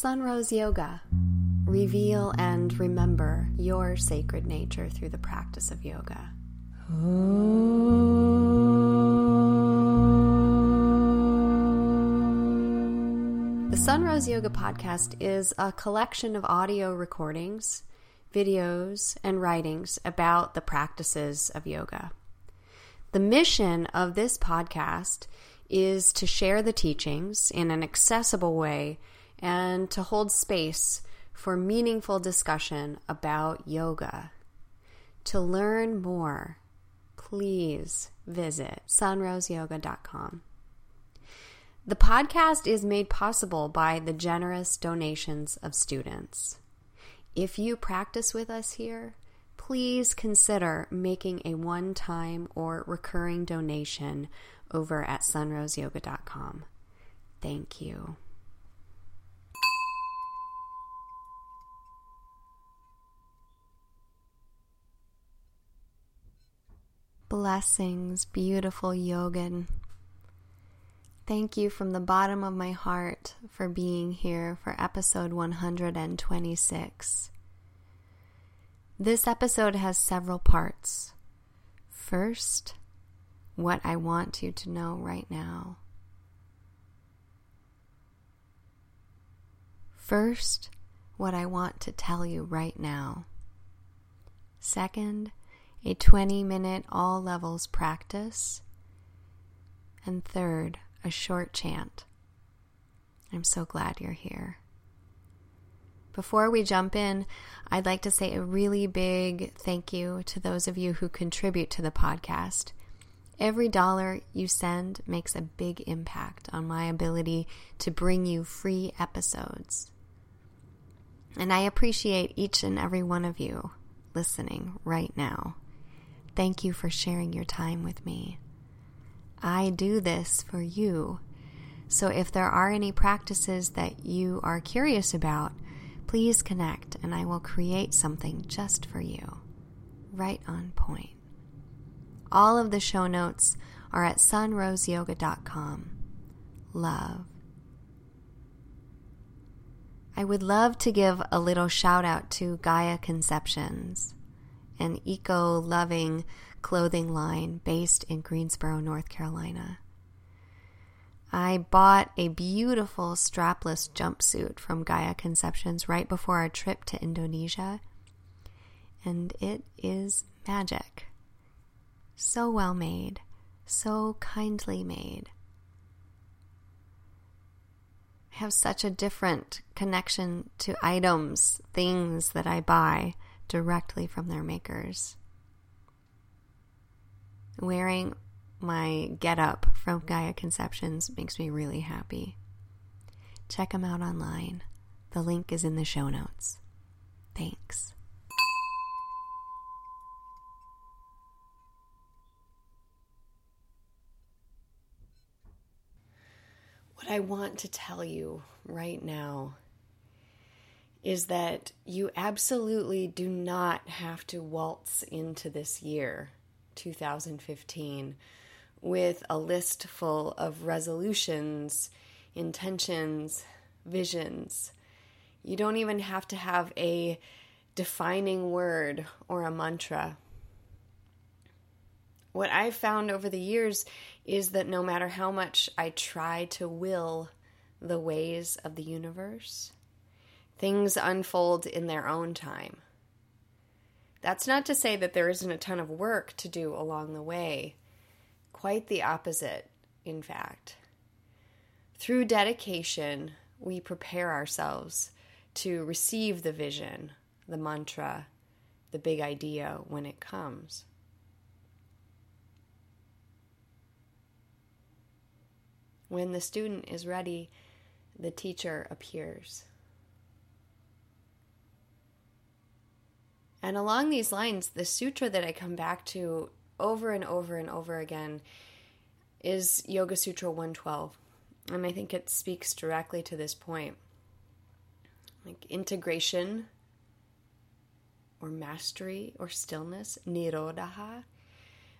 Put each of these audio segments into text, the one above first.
Sunrose Yoga. Reveal and remember your sacred nature through the practice of yoga. The Sunrose Yoga podcast is a collection of audio recordings, videos, and writings about the practices of yoga. The mission of this podcast is to share the teachings in an accessible way and to hold space for meaningful discussion about yoga. To learn more, please visit sunroseyoga.com. The podcast is made possible by the generous donations of students. If you practice with us here, please consider making a one time or recurring donation over at sunroseyoga.com. Thank you. Blessings, beautiful yogin. Thank you from the bottom of my heart for being here for episode 126. This episode has several parts. First, what I want you to know right now. First, what I want to tell you right now. Second, a 20 minute all levels practice. And third, a short chant. I'm so glad you're here. Before we jump in, I'd like to say a really big thank you to those of you who contribute to the podcast. Every dollar you send makes a big impact on my ability to bring you free episodes. And I appreciate each and every one of you listening right now. Thank you for sharing your time with me. I do this for you. So if there are any practices that you are curious about, please connect and I will create something just for you. Right on point. All of the show notes are at sunroseyoga.com. Love. I would love to give a little shout out to Gaia Conceptions, an eco loving clothing line based in Greensboro, North Carolina. I bought a beautiful strapless jumpsuit from Gaia Conceptions right before our trip to Indonesia, and it is magic. So well made, so kindly made. I have such a different connection to items, things that I buy directly from their makers. Wearing my get up from Gaia Conceptions makes me really happy. Check them out online. The link is in the show notes. Thanks. What I want to tell you right now is that you absolutely do not have to waltz into this year 2015 with a list full of resolutions, intentions, visions. You don't even have to have a defining word or a mantra. What I've found over the years is that no matter how much I try to will the ways of the universe, things unfold in their own time. That's not to say that there isn't a ton of work to do along the way. Quite the opposite, in fact. Through dedication, we prepare ourselves to receive the vision, the mantra, the big idea when it comes. When the student is ready, the teacher appears. And along these lines, the sutra that I come back to over and over and over again is Yoga Sutra 112. And I think it speaks directly to this point. Like integration or mastery or stillness, nirodha,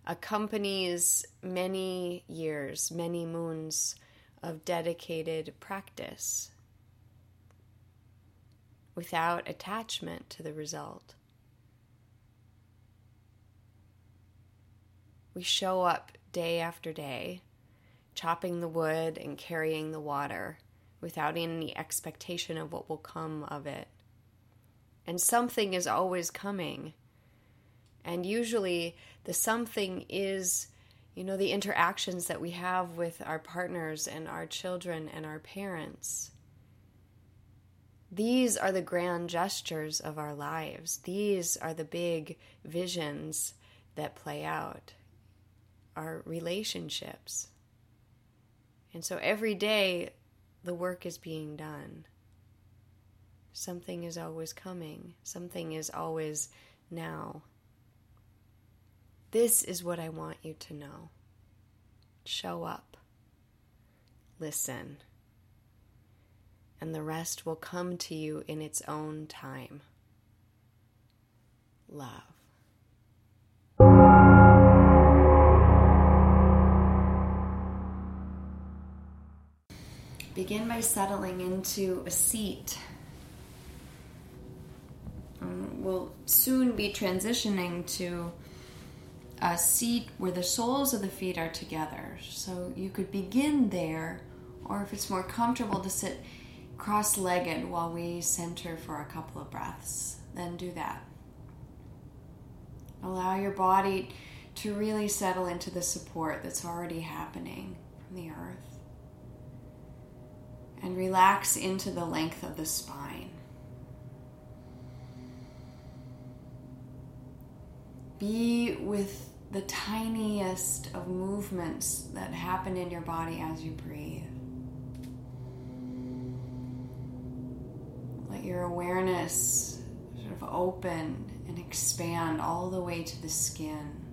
accompanies many years, many moons of dedicated practice. without attachment to the result. We show up day after day, chopping the wood and carrying the water without any expectation of what will come of it. And something is always coming. And usually, the something is, you know, the interactions that we have with our partners and our children and our parents. These are the grand gestures of our lives. These are the big visions that play out, our relationships. And so every day, the work is being done. Something is always coming, something is always now. This is what I want you to know. Show up, listen, and the rest will come to you in its own time. Love. Begin by settling into a seat. Um, we'll soon be transitioning to a seat where the soles of the feet are together. So you could begin there, or if it's more comfortable to sit cross legged while we center for a couple of breaths, then do that. Allow your body to really settle into the support that's already happening from the earth and relax into the length of the spine. Be with the tiniest of movements that happen in your body as you breathe. Let your awareness sort of open and expand all the way to the skin.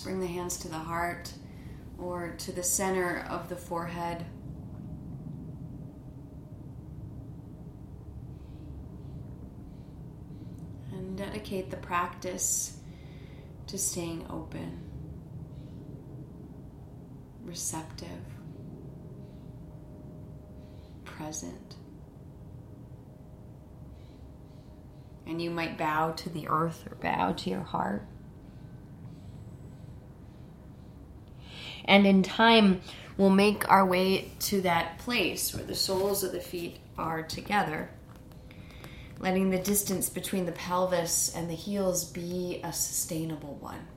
Bring the hands to the heart or to the center of the forehead. And dedicate the practice to staying open, receptive, present. And you might bow to the earth or bow to your heart. And in time, we'll make our way to that place where the soles of the feet are together, letting the distance between the pelvis and the heels be a sustainable one.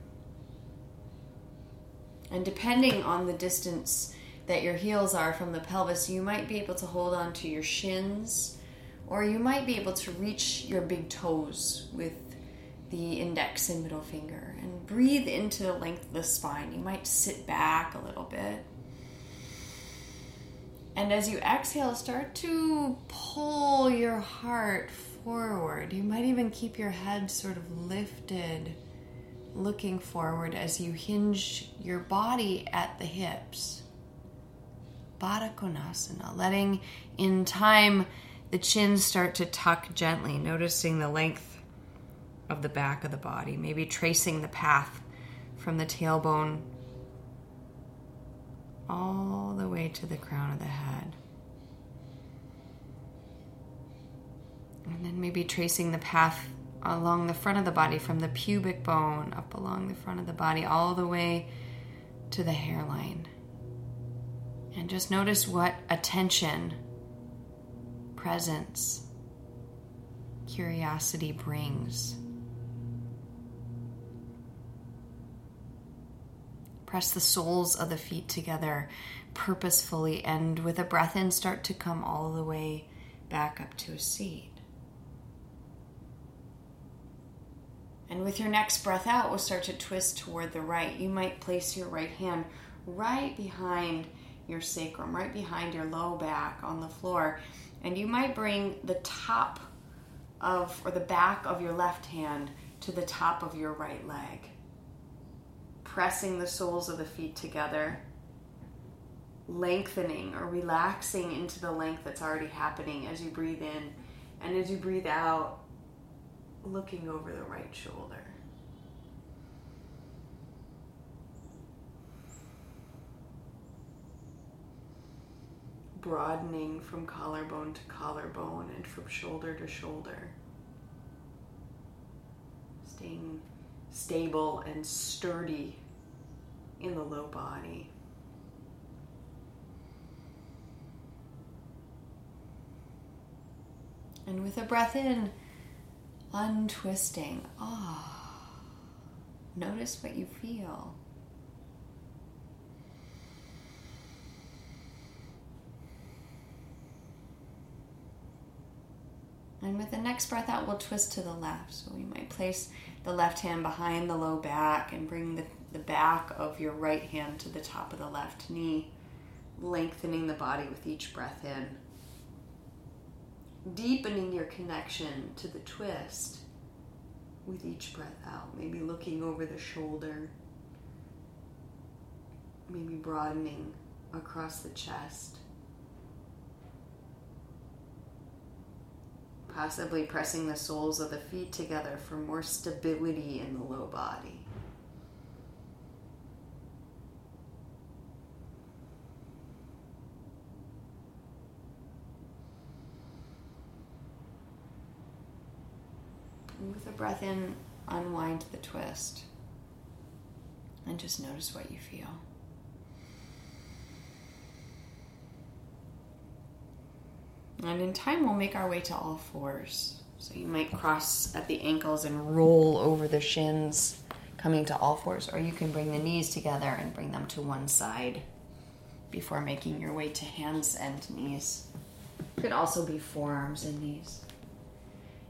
And depending on the distance that your heels are from the pelvis, you might be able to hold on to your shins, or you might be able to reach your big toes with the index and middle finger and breathe into the length of the spine. You might sit back a little bit. And as you exhale, start to pull your heart forward. You might even keep your head sort of lifted, looking forward as you hinge your body at the hips. Baddha Konasana, letting in time the chin start to tuck gently, noticing the length of the back of the body, maybe tracing the path from the tailbone all the way to the crown of the head. And then maybe tracing the path along the front of the body from the pubic bone up along the front of the body all the way to the hairline. And just notice what attention, presence, curiosity brings. Press the soles of the feet together purposefully and with a breath in, start to come all the way back up to a seat. And with your next breath out, we'll start to twist toward the right. You might place your right hand right behind your sacrum, right behind your low back on the floor. And you might bring the top of, or the back of your left hand to the top of your right leg pressing the soles of the feet together. lengthening or relaxing into the length that's already happening as you breathe in. And as you breathe out, looking over the right shoulder. Broadening from collarbone to collarbone and from shoulder to shoulder. Staying stable and sturdy in the low body. And with a breath in, untwisting. Ah. Oh. Notice what you feel. And with the next breath out, we'll twist to the left. So we might place the left hand behind the low back and bring the, the back of your right hand to the top of the left knee, lengthening the body with each breath in deepening your connection to the twist with each breath out. Maybe looking over the shoulder, maybe broadening across the chest. Possibly pressing the soles of the feet together for more stability in the low body. With a breath in, unwind the twist. And just notice what you feel. And in time, we'll make our way to all fours. So you might cross at the ankles and roll over the shins, coming to all fours, or you can bring the knees together and bring them to one side before making your way to hands and knees. Could also be forearms and knees.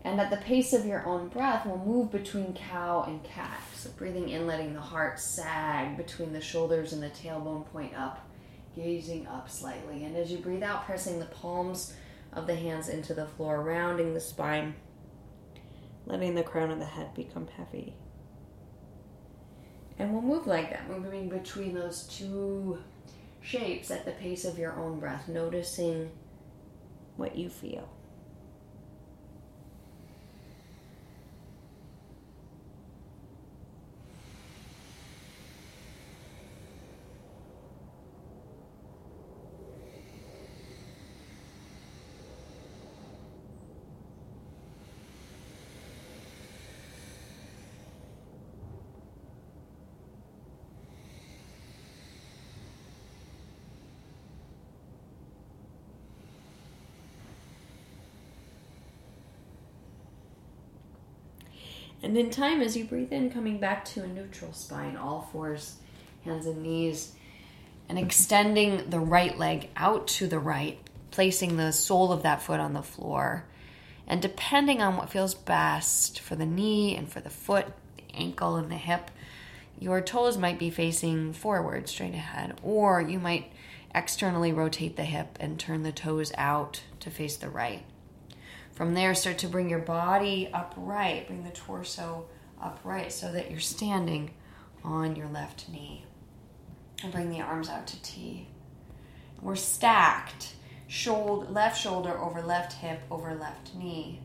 And at the pace of your own breath, we'll move between cow and cat. So breathing in, letting the heart sag between the shoulders and the tailbone point up, gazing up slightly. And as you breathe out, pressing the palms of the hands into the floor, rounding the spine, letting the crown of the head become heavy. And we'll move like that, moving between those two shapes at the pace of your own breath, noticing what you feel. And in time, as you breathe in, coming back to a neutral spine, all fours, hands and knees, and extending the right leg out to the right, placing the sole of that foot on the floor. And depending on what feels best for the knee and for the foot, the ankle, and the hip, your toes might be facing forward, straight ahead, or you might externally rotate the hip and turn the toes out to face the right. From there, start to bring your body upright, bring the torso upright so that you're standing on your left knee. And bring the arms out to T. We're stacked, shoulder, left shoulder over left hip over left knee.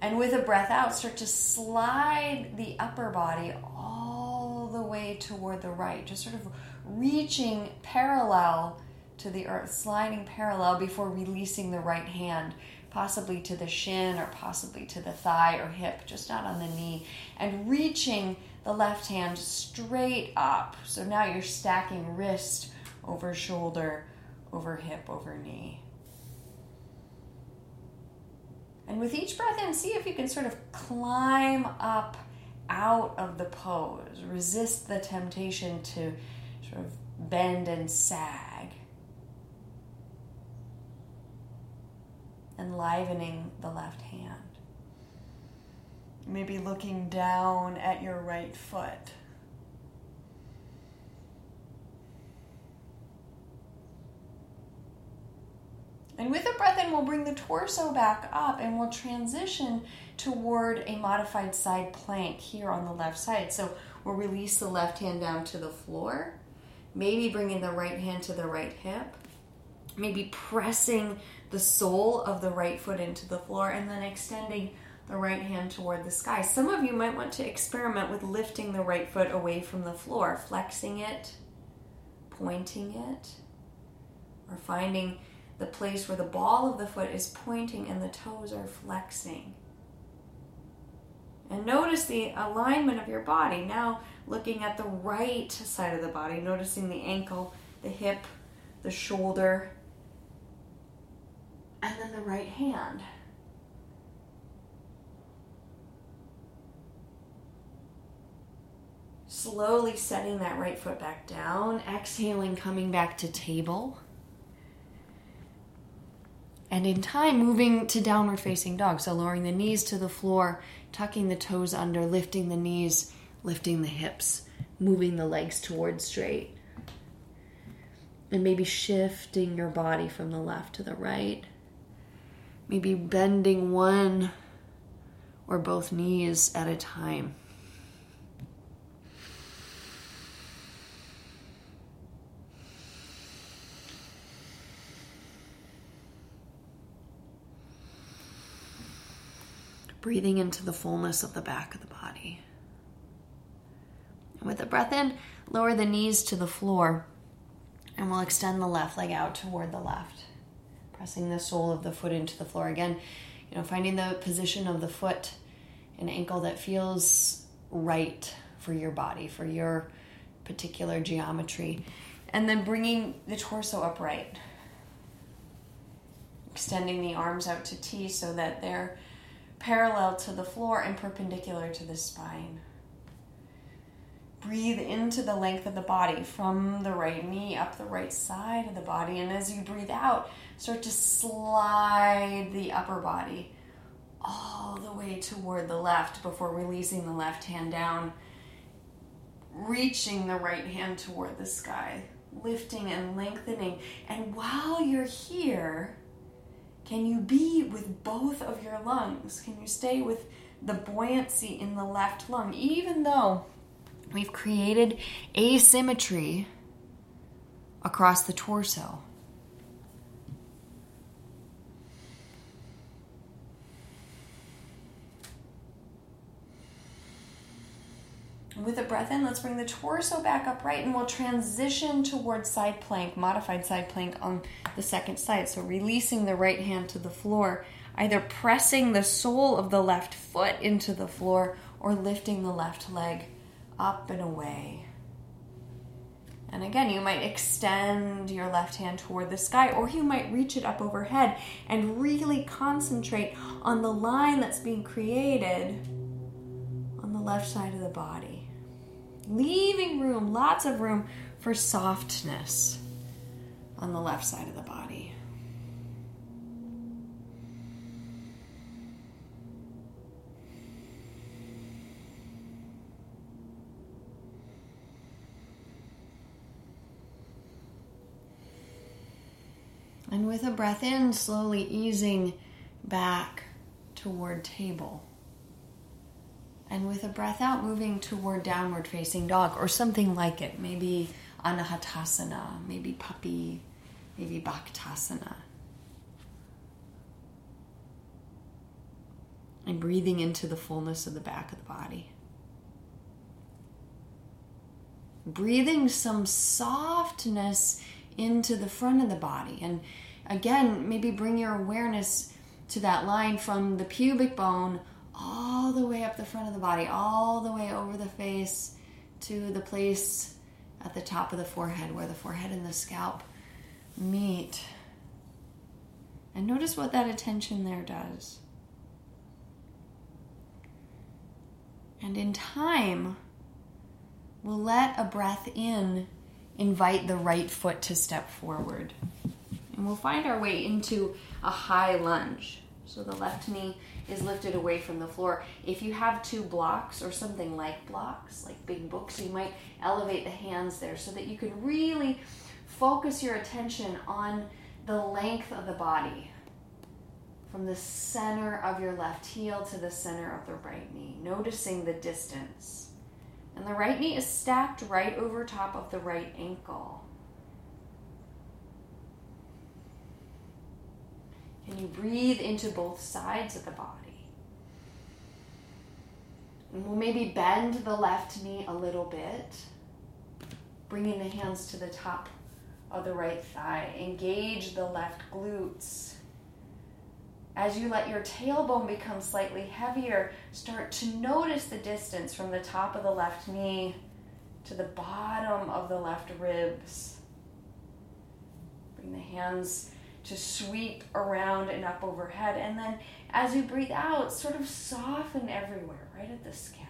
And with a breath out, start to slide the upper body all the way toward the right, just sort of reaching parallel to the earth, sliding parallel before releasing the right hand possibly to the shin or possibly to the thigh or hip, just not on the knee, and reaching the left hand straight up. So now you're stacking wrist over shoulder, over hip, over knee. And with each breath in, see if you can sort of climb up out of the pose. Resist the temptation to sort of bend and sag. Enlivening the left hand. Maybe looking down at your right foot. And with a breath in, we'll bring the torso back up and we'll transition toward a modified side plank here on the left side. So we'll release the left hand down to the floor Maybe bringing the right hand to the right hip. Maybe pressing the sole of the right foot into the floor and then extending the right hand toward the sky. Some of you might want to experiment with lifting the right foot away from the floor, flexing it, pointing it, or finding the place where the ball of the foot is pointing and the toes are flexing. And notice the alignment of your body. Now, looking at the right side of the body, noticing the ankle, the hip, the shoulder, and then the right hand. Slowly setting that right foot back down, exhaling, coming back to table. And in time, moving to downward facing dog. So lowering the knees to the floor, tucking the toes under, lifting the knees, lifting the hips, moving the legs towards straight. And maybe shifting your body from the left to the right. Maybe bending one or both knees at a time. breathing into the fullness of the back of the body. With a breath in, lower the knees to the floor, and we'll extend the left leg out toward the left, pressing the sole of the foot into the floor again. You know, finding the position of the foot and ankle that feels right for your body, for your particular geometry, and then bringing the torso upright, extending the arms out to T so that they're parallel to the floor and perpendicular to the spine. Breathe into the length of the body from the right knee up the right side of the body. And as you breathe out, start to slide the upper body all the way toward the left before releasing the left hand down, reaching the right hand toward the sky, lifting and lengthening. And while you're here, can you be with both of your lungs? Can you stay with the buoyancy in the left lung, even though we've created asymmetry across the torso? with a breath in, let's bring the torso back upright and we'll transition towards side plank, modified side plank on the second side. So releasing the right hand to the floor, either pressing the sole of the left foot into the floor or lifting the left leg up and away. And again, you might extend your left hand toward the sky, or you might reach it up overhead and really concentrate on the line that's being created on the left side of the body leaving room, lots of room for softness on the left side of the body. And with a breath in, slowly easing back toward table. And with a breath out, moving toward downward facing dog or something like it. Maybe Anahatasana, maybe puppy, maybe Bhaktasana. And breathing into the fullness of the back of the body. Breathing some softness into the front of the body. And again, maybe bring your awareness to that line from the pubic bone all the way up the front of the body, all the way over the face to the place at the top of the forehead where the forehead and the scalp meet. And notice what that attention there does. And in time, we'll let a breath in invite the right foot to step forward. And we'll find our way into a high lunge. So the left knee is lifted away from the floor. If you have two blocks or something like blocks, like big books, you might elevate the hands there so that you can really focus your attention on the length of the body from the center of your left heel to the center of the right knee, noticing the distance. And the right knee is stacked right over top of the right ankle. And you breathe into both sides of the body? And we'll maybe bend the left knee a little bit, bringing the hands to the top of the right thigh. Engage the left glutes. As you let your tailbone become slightly heavier, start to notice the distance from the top of the left knee to the bottom of the left ribs. Bring the hands to sweep around and up overhead. And then as you breathe out, sort of soften everywhere, right at the skin.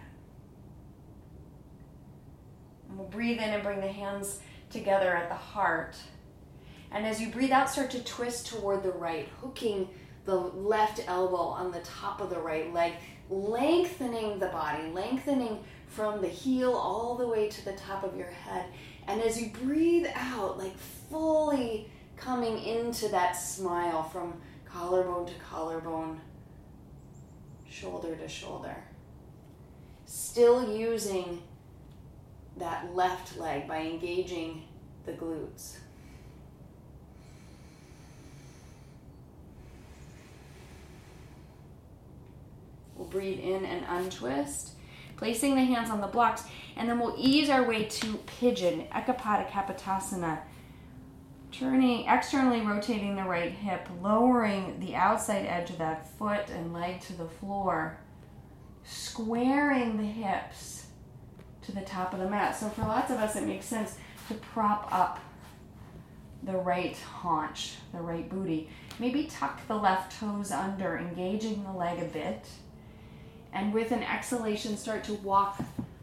And we'll breathe in and bring the hands together at the heart. And as you breathe out, start to twist toward the right, hooking the left elbow on the top of the right leg, lengthening the body, lengthening from the heel all the way to the top of your head. And as you breathe out, like fully coming into that smile from collarbone to collarbone, shoulder to shoulder. Still using that left leg by engaging the glutes. Breathe in and untwist, placing the hands on the blocks, and then we'll ease our way to pigeon, Ekapada Kapotasana. Turning, externally rotating the right hip, lowering the outside edge of that foot and leg to the floor, squaring the hips to the top of the mat. So for lots of us, it makes sense to prop up the right haunch, the right booty. Maybe tuck the left toes under, engaging the leg a bit. And with an exhalation, start to walk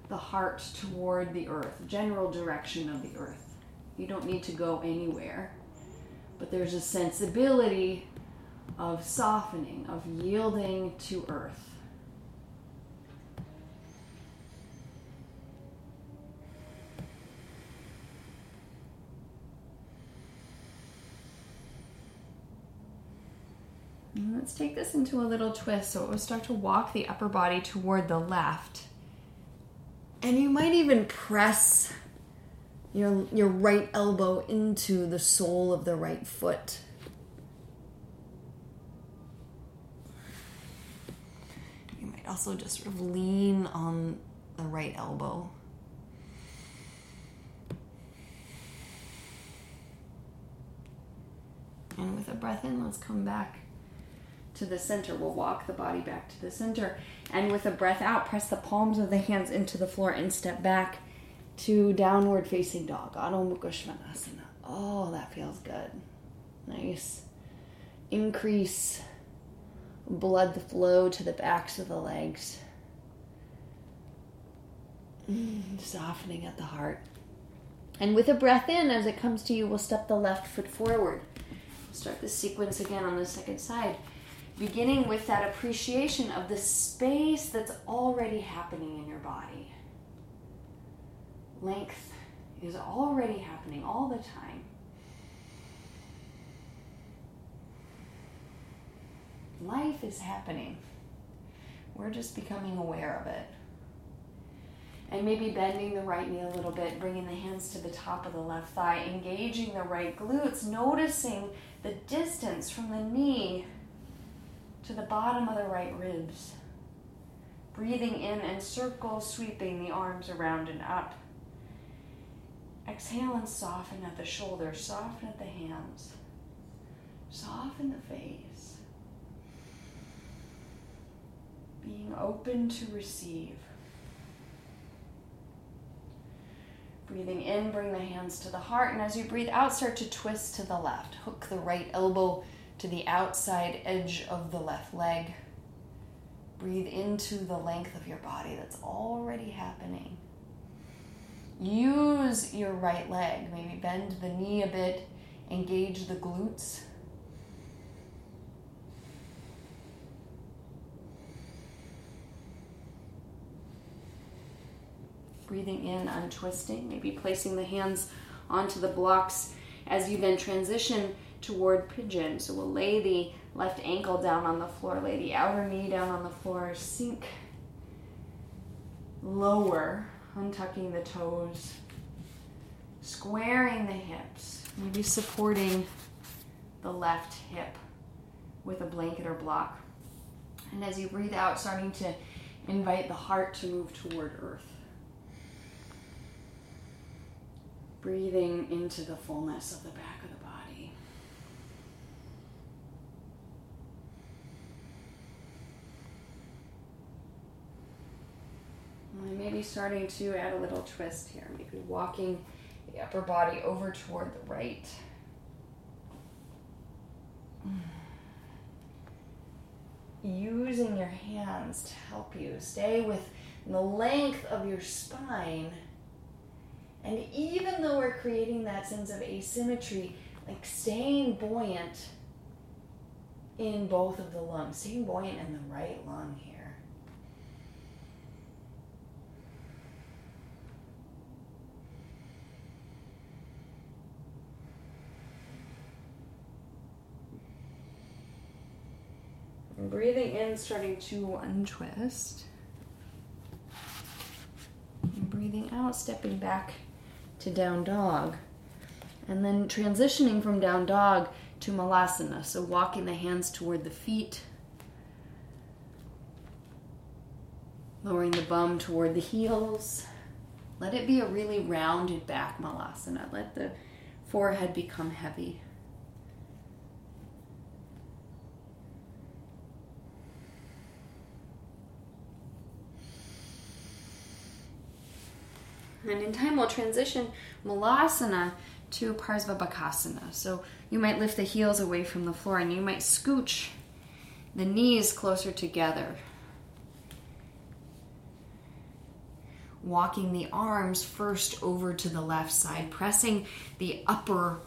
the heart toward the earth, general direction of the earth. You don't need to go anywhere. But there's a sensibility of softening, of yielding to earth. Let's take this into a little twist. So we'll start to walk the upper body toward the left. And you might even press your, your right elbow into the sole of the right foot. You might also just sort of lean on the right elbow. And with a breath in, let's come back to the center. We'll walk the body back to the center. And with a breath out, press the palms of the hands into the floor and step back to downward facing dog, Adho Mukha Svanasana. Oh, that feels good. Nice. Increase blood flow to the backs of the legs. Mm, softening at the heart. And with a breath in, as it comes to you, we'll step the left foot forward. Start the sequence again on the second side, beginning with that appreciation of the space that's already happening in your body length is already happening all the time. Life is happening. We're just becoming aware of it. And maybe bending the right knee a little bit, bringing the hands to the top of the left thigh, engaging the right glutes, noticing the distance from the knee to the bottom of the right ribs. Breathing in and circle, sweeping the arms around and up. Exhale and soften at the shoulders, soften at the hands, soften the face. Being open to receive. Breathing in, bring the hands to the heart, and as you breathe out, start to twist to the left. Hook the right elbow to the outside edge of the left leg. Breathe into the length of your body that's already happening. Use your right leg. Maybe bend the knee a bit, engage the glutes. Breathing in, untwisting, maybe placing the hands onto the blocks as you then transition toward pigeon. So we'll lay the left ankle down on the floor, lay the outer knee down on the floor, sink lower untucking the toes, squaring the hips, maybe supporting the left hip with a blanket or block. And as you breathe out, starting to invite the heart to move toward earth. Breathing into the fullness of the back of the body. And maybe starting to add a little twist here. Maybe walking the upper body over toward the right. Using your hands to help you stay with the length of your spine. And even though we're creating that sense of asymmetry, like staying buoyant in both of the lungs, staying buoyant in the right lung here. Breathing in, starting to untwist. And breathing out, stepping back to down dog. And then transitioning from down dog to malasana. So walking the hands toward the feet, lowering the bum toward the heels. Let it be a really rounded back malasana. Let the forehead become heavy. And in time, we'll transition Malasana to Parsva Bakasana. So you might lift the heels away from the floor and you might scooch the knees closer together. Walking the arms first over to the left side, pressing the upper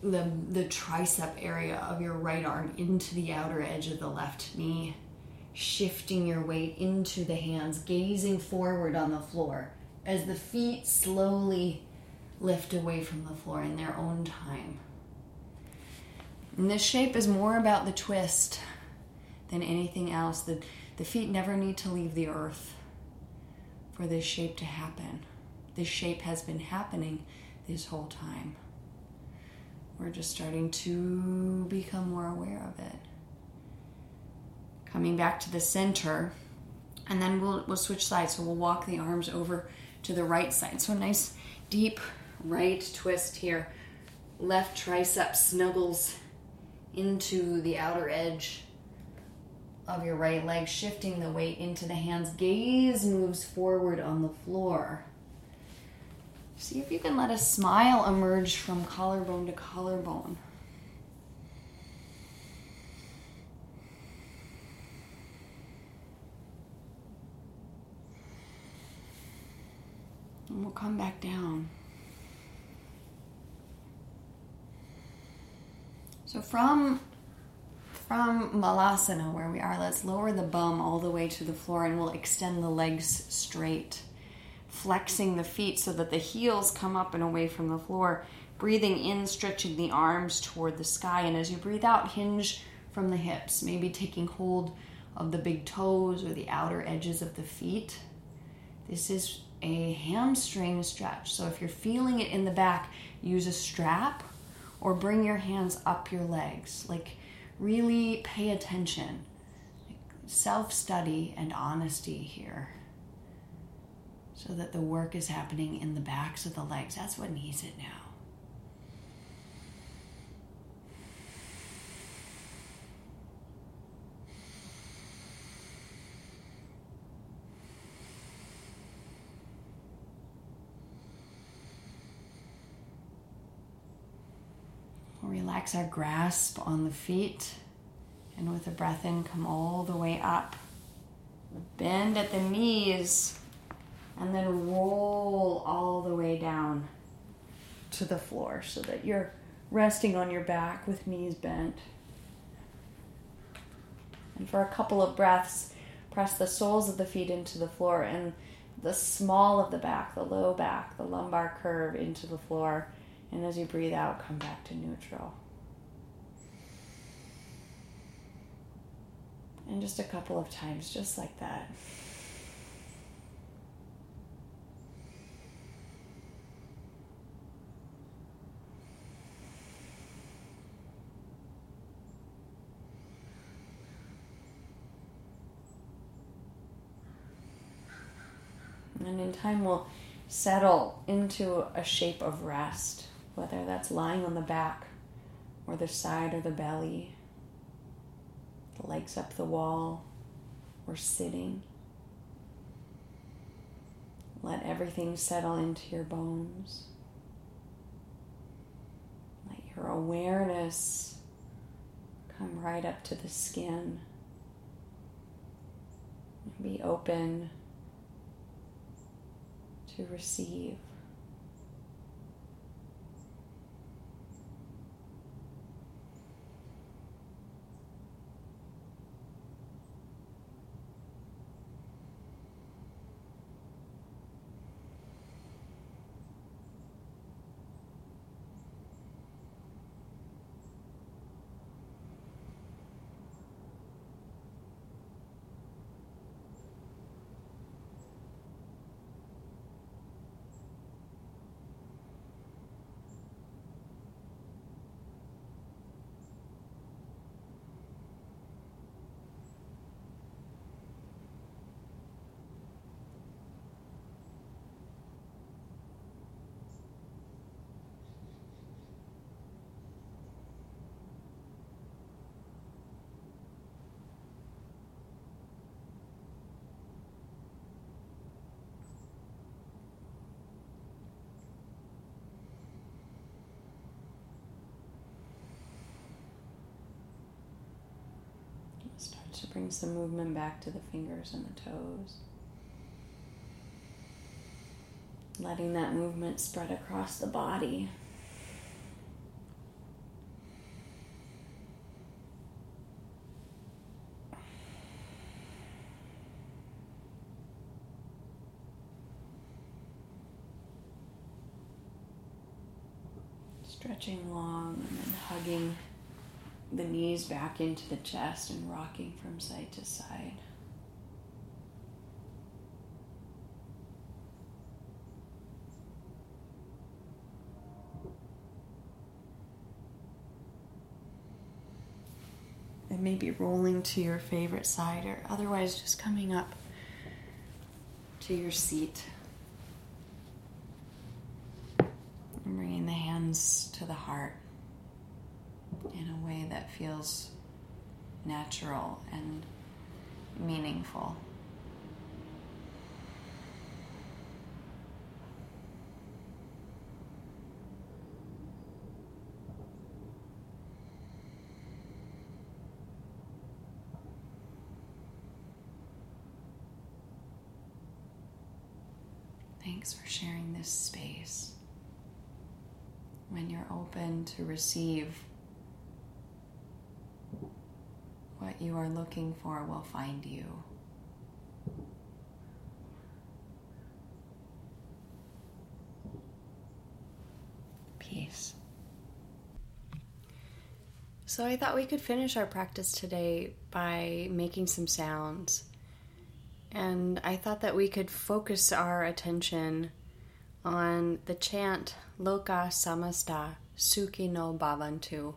the, the tricep area of your right arm into the outer edge of the left knee, shifting your weight into the hands, gazing forward on the floor as the feet slowly lift away from the floor in their own time. And this shape is more about the twist than anything else. The, the feet never need to leave the earth for this shape to happen. This shape has been happening this whole time. We're just starting to become more aware of it. Coming back to the center, and then we'll, we'll switch sides. So we'll walk the arms over to the right side. So a nice deep right twist here. Left tricep snuggles into the outer edge of your right leg, shifting the weight into the hands. Gaze moves forward on the floor. See if you can let a smile emerge from collarbone to collarbone. And we'll come back down. So from from Malasana where we are, let's lower the bum all the way to the floor and we'll extend the legs straight. Flexing the feet so that the heels come up and away from the floor. Breathing in, stretching the arms toward the sky. And as you breathe out, hinge from the hips, maybe taking hold of the big toes or the outer edges of the feet. This is a hamstring stretch. So if you're feeling it in the back, use a strap or bring your hands up your legs. Like really pay attention. Self study and honesty here. So that the work is happening in the backs of the legs. That's what needs it now. Relax our grasp on the feet. And with a breath in, come all the way up. Bend at the knees. And then roll all the way down to the floor so that you're resting on your back with knees bent. And for a couple of breaths, press the soles of the feet into the floor and the small of the back, the low back, the lumbar curve into the floor and as you breathe out, come back to neutral. And just a couple of times, just like that. And in time, we'll settle into a shape of rest whether that's lying on the back or the side or the belly, the legs up the wall, or sitting. Let everything settle into your bones. Let your awareness come right up to the skin. Be open to receive. Some movement back to the fingers and the toes. Letting that movement spread across the body. Stretching long and then hugging the knees back into the chest and rocking from side to side. And maybe rolling to your favorite side or otherwise just coming up to your seat. And bringing the hands to the heart in a way that feels natural and meaningful. Thanks for sharing this space. When you're open to receive you are looking for will find you. Peace. So, I thought we could finish our practice today by making some sounds. And I thought that we could focus our attention on the chant Lokah Samastah Sukhino Bhavantu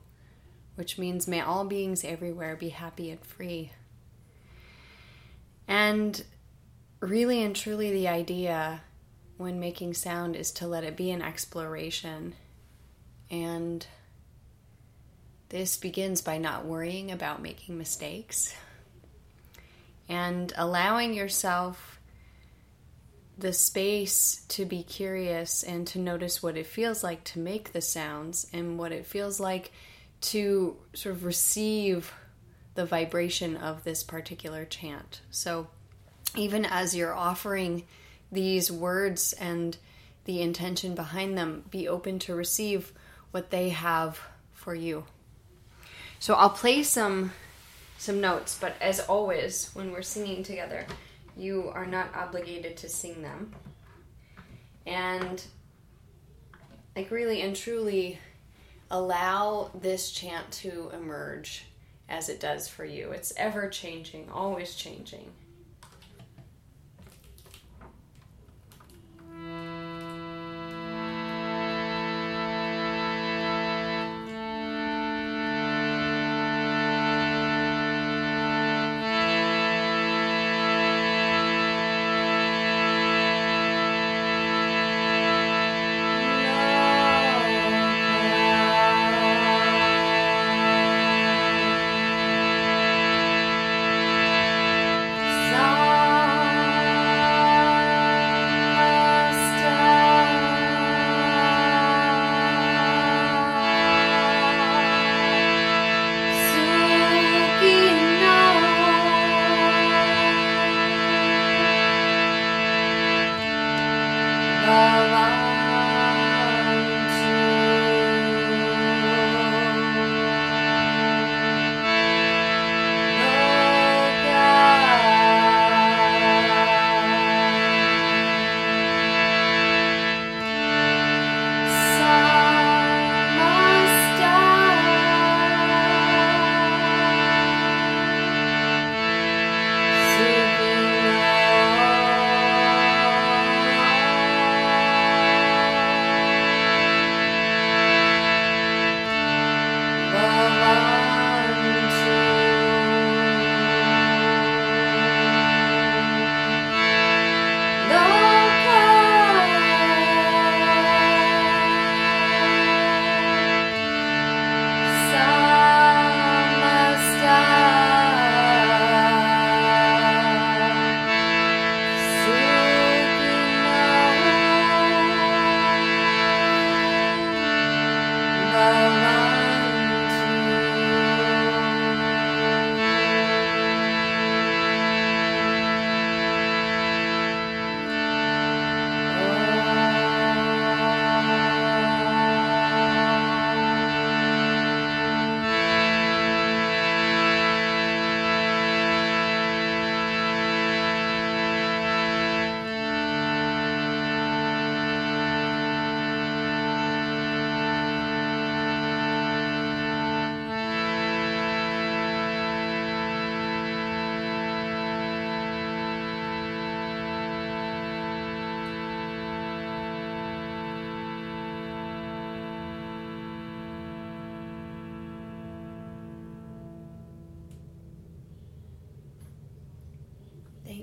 which means may all beings everywhere be happy and free. And really and truly, the idea when making sound is to let it be an exploration. And this begins by not worrying about making mistakes and allowing yourself the space to be curious and to notice what it feels like to make the sounds and what it feels like to sort of receive the vibration of this particular chant. So, even as you're offering these words and the intention behind them, be open to receive what they have for you. So, I'll play some some notes, but as always, when we're singing together, you are not obligated to sing them. And like really and truly allow this chant to emerge as it does for you. It's ever changing, always changing.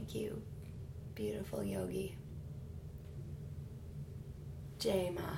Thank you, beautiful yogi. Jai Ma.